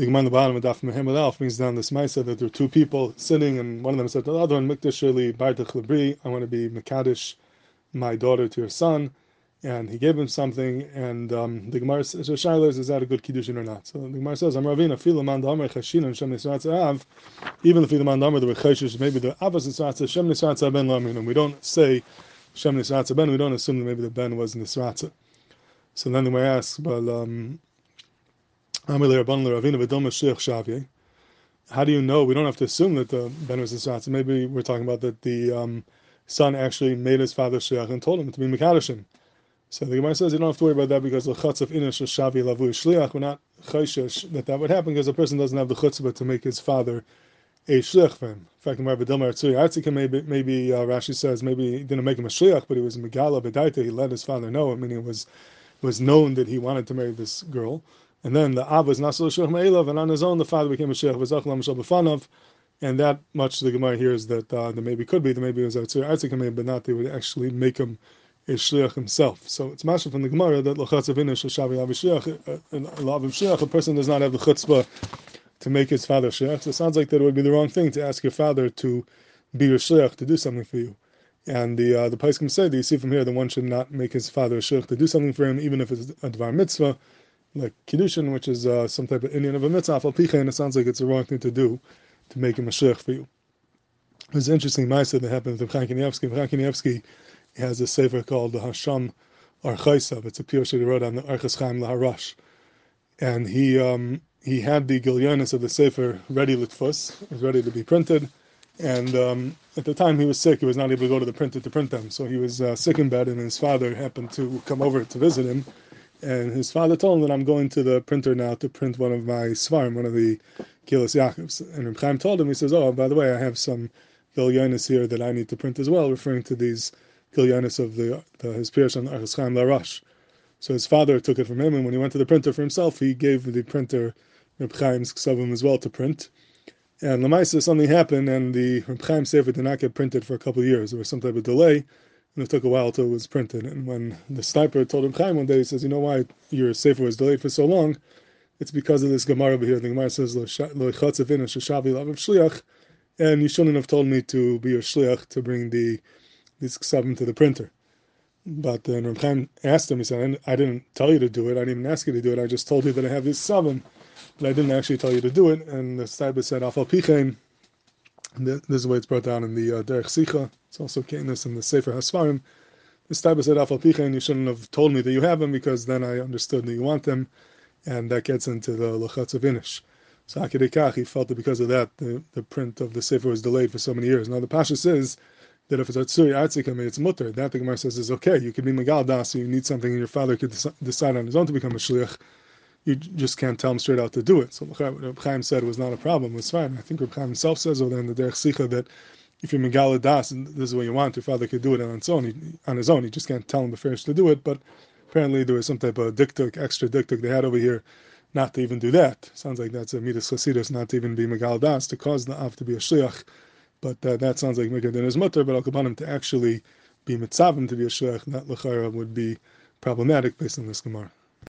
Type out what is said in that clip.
the Gemara on the bottom of Daf Mehem Alf brings down this Maisa that there were two people sitting, and one of them said to the other one, Mikdash Shirley Bartach Labri, I want to be Mekadosh, my daughter to your son. And he gave him something, and um, the Gemara says, so Shiloh is that a good Kiddushin or not? So the Gemara says, I'm Ravina, Filaman Damar Chashin and Shem Av, even the Filaman Damar, the Chashish, maybe the Avas Nisratza, Shem Nisratza Ben Lamin, and we don't say Shem Nisratza Ben, we don't assume that maybe the Ben was Nisratza. So then the Gemara asks, but um, how do you know? We don't have to assume that the Ben was Nisratza. Maybe we're talking about that the um, son actually made his father Shliach and told him to be Mekadashim. So the Gemara says you don't have to worry about that because the chutz of inish shavi lavu shliach. We're not chayshish that that would happen because a person doesn't have the chutzpah to make his father a shliach for him. In fact, the Tzuri Artzika maybe maybe uh, Rashi says maybe he didn't make him a shliach, but he was megala b'daita. He let his father know. I mean, it was was known that he wanted to marry this girl. And then the Ab was Nasal Shech Me'elav, and on his own the father became a Shech, V'zach Lam B'fanav, and that much the Gemara here is that uh, the maybe could be, the maybe was Artzur Artzika but not they would actually make him a shliach himself. So it's masha from the Gemara that lachatzav inish shavi avishliach, and lav shliach, a person does not have the chutzpah to make his father shliach. So it sounds like that it would be the wrong thing to ask your father to be your shliach to do something for you. And the uh, the Paiskim said that you see from here that one should not make his father a shliach to do something for him, even if it's a dvar mitzvah, like kiddushin, which is uh, some type of Indian of a mitzvah. And it sounds like it's the wrong thing to do to make him a shliach for you. It was interesting. Ma'aseh that happened with Chaim Kanievsky. Chaim has a sefer called the Hasham Archaisav. It's a pure he wrote on the Archas Chaim Laharash. And he um, he had the Gilyanis of the sefer ready litfus, was ready to be printed. And um, at the time he was sick, he was not able to go to the printer to print them. So he was uh, sick in bed, and his father happened to come over to visit him. And his father told him that I'm going to the printer now to print one of my svarim, one of the Kehillas Yaakovs. And Reb Chaim told him, he says, "Oh, by the way, I have some Gilyanis here that I need to print as well," referring to these Gilyanis of the, the his peers on Archas Chaim Larash. So his father took it from him, and when he went to the printer for himself, he gave the printer Reb Chaim's Ksavim as well to print. And Lamaisa, something happened, and the Reb Chaim Sefer did not get printed for a couple of years. There was some type of delay, and it took a while until it was printed. And when the Steipler told him Chaim one day, he says, "You know why your Sefer was delayed for so long? It's because of this Gemara over here. The Gemara says, "Lo chatzavin sheshavi shliach," and you shouldn't have told me to be your shliach to bring the these ksavim to the printer. But then Reb Chaim asked him, he said, I didn't tell you to do it, I didn't even ask you to do it, I just told you that I have these ksavim, but I didn't actually tell you to do it. And the Steipler said, Afal Pichein, this is the way it's brought down in the uh, Derech Sicha, it's also this in the Sefer HaSfarim. The Steipler said, Afal and you shouldn't have told me that you have them, because then I understood that you want them, and that gets into the Lachatz of Inish. So Akidekach, he felt that because of that, the, the print of the Sefer was delayed for so many years. Now the Pasha says, that if it's a tsuri artzikam, it's mutter. That the Gemara says is okay. You could be megal das, so you need something, and your father could decide on his own to become a shliach. You just can't tell him straight out to do it. So Reb Chaim said was not a problem. It's fine. I think Reb Chaim himself says over there in the Derech Sicha that if you're megal das and this is what you want, your father could do it on his own. He, on his own, he just can't tell him the first to do it. But apparently there was some type of diktuk, extra diktuk they had over here not to even do that. Sounds like that's a midas chasidus, not to even be megal das to cause the av to be a shliach. But uh, that sounds like Mikad is mutter, but Al to actually be mitzavim to be a shliach, that lechara would be problematic based on this Gemara.